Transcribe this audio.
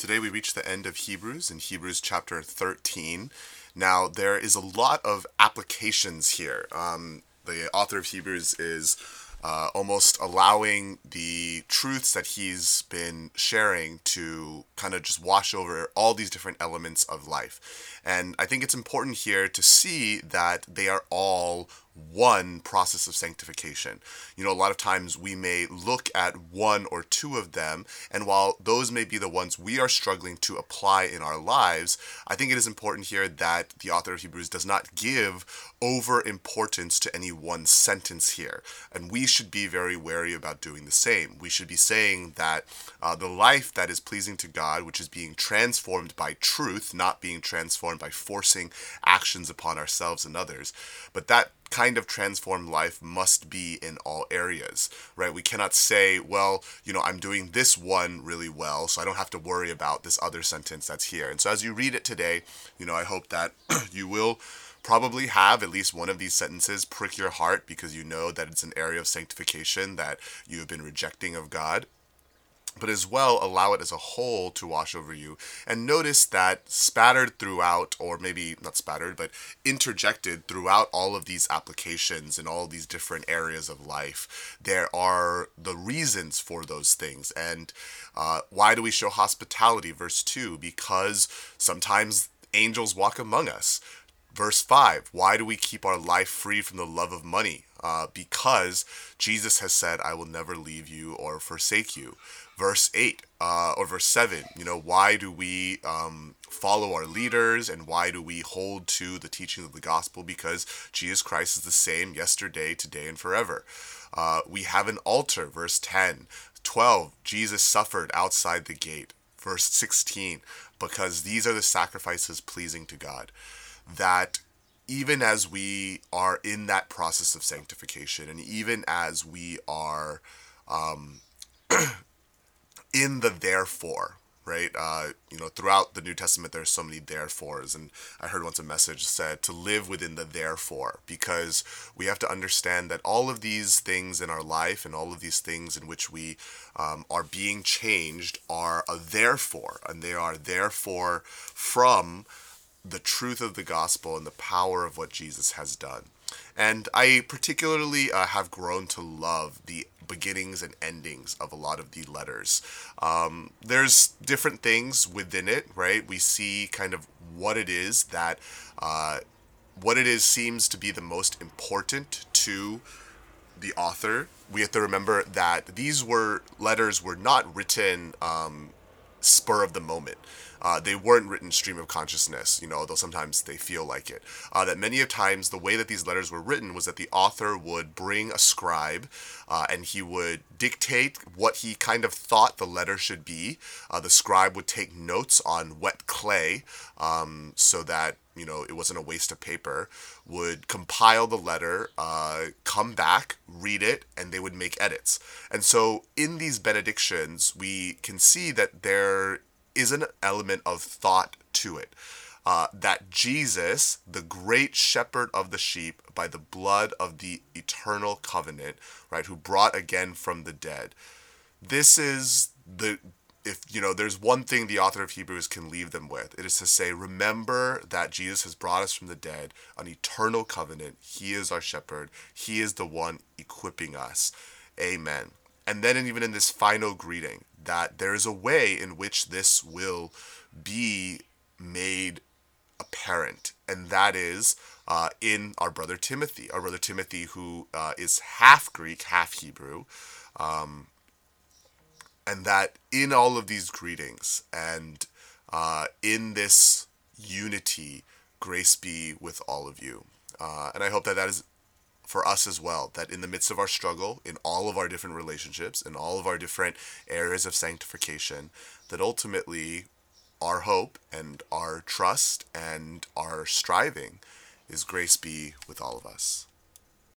Today we reach the end of Hebrews in Hebrews chapter 13. Now, there is a lot of applications here. Um, the author of Hebrews is uh, almost allowing the truths that he's been sharing to kind of just wash over all these different elements of life. And I think it's important here to see that they are all one process of sanctification. You know, a lot of times we may look at one or two of them, and while those may be the ones we are struggling to apply in our lives, I think it is important here that the author of Hebrews does not give over importance to any one sentence here. And we should be very wary about doing the same. We should be saying that uh, the life that is pleasing to God, which is being transformed by truth, not being transformed by forcing actions upon ourselves and others, but that kind of transformed life must be in all areas, right? We cannot say, well, you know, I'm doing this one really well, so I don't have to worry about this other sentence that's here. And so as you read it today, you know, I hope that you will probably have at least one of these sentences prick your heart because you know that it's an area of sanctification that you have been rejecting of God but as well allow it as a whole to wash over you. And notice that spattered throughout, or maybe not spattered, but interjected throughout all of these applications and all these different areas of life, there are the reasons for those things. And uh, why do we show hospitality? Verse 2 because sometimes angels walk among us. Verse 5 Why do we keep our life free from the love of money? Uh, because Jesus has said, I will never leave you or forsake you. Verse 8 uh, or verse 7 you know why do we um, follow our leaders and why do we hold to the teaching of the gospel? Because jesus christ is the same yesterday today and forever. Uh, we have an altar. Verse 10 12 jesus suffered outside the gate. Verse 16 because these are the sacrifices pleasing to god that even as we are in that process of sanctification and even as we are um, in the therefore right? Uh, you know, throughout the New Testament, there's so many therefores, and I heard once a message said to live within the therefore, because we have to understand that all of these things in our life and all of these things in which we um, are being changed are a therefore, and they are therefore from the truth of the gospel and the power of what Jesus has done. And I particularly uh, have grown to love the beginnings and endings of a lot of the letters. Um, there's different things within it, right? We see kind of what it is that, uh, what it is seems to be the most important to the author. We have to remember that these were letters were not written um, spur of the moment. Uh, they weren't written stream of consciousness, you know, though sometimes they feel like it. Uh, that many of times the way that these letters were written was that the author would bring a scribe uh, and he would dictate what he kind of thought the letter should be. Uh, the scribe would take notes on wet clay um, so that you know it wasn't a waste of paper would compile the letter uh, come back read it and they would make edits and so in these benedictions we can see that there is an element of thought to it. Uh, that Jesus, the great shepherd of the sheep, by the blood of the eternal covenant, right, who brought again from the dead. This is the if you know there's one thing the author of Hebrews can leave them with, it is to say, remember that Jesus has brought us from the dead, an eternal covenant. He is our shepherd. He is the one equipping us. Amen. And then even in this final greeting, that there is a way in which this will be made apparent, and that is uh, in our brother Timothy, our brother Timothy, who uh, is half Greek, half Hebrew, um, and that in all of these greetings and uh, in this unity, grace be with all of you. Uh, and I hope that that is for us as well that in the midst of our struggle in all of our different relationships in all of our different areas of sanctification that ultimately our hope and our trust and our striving is grace be with all of us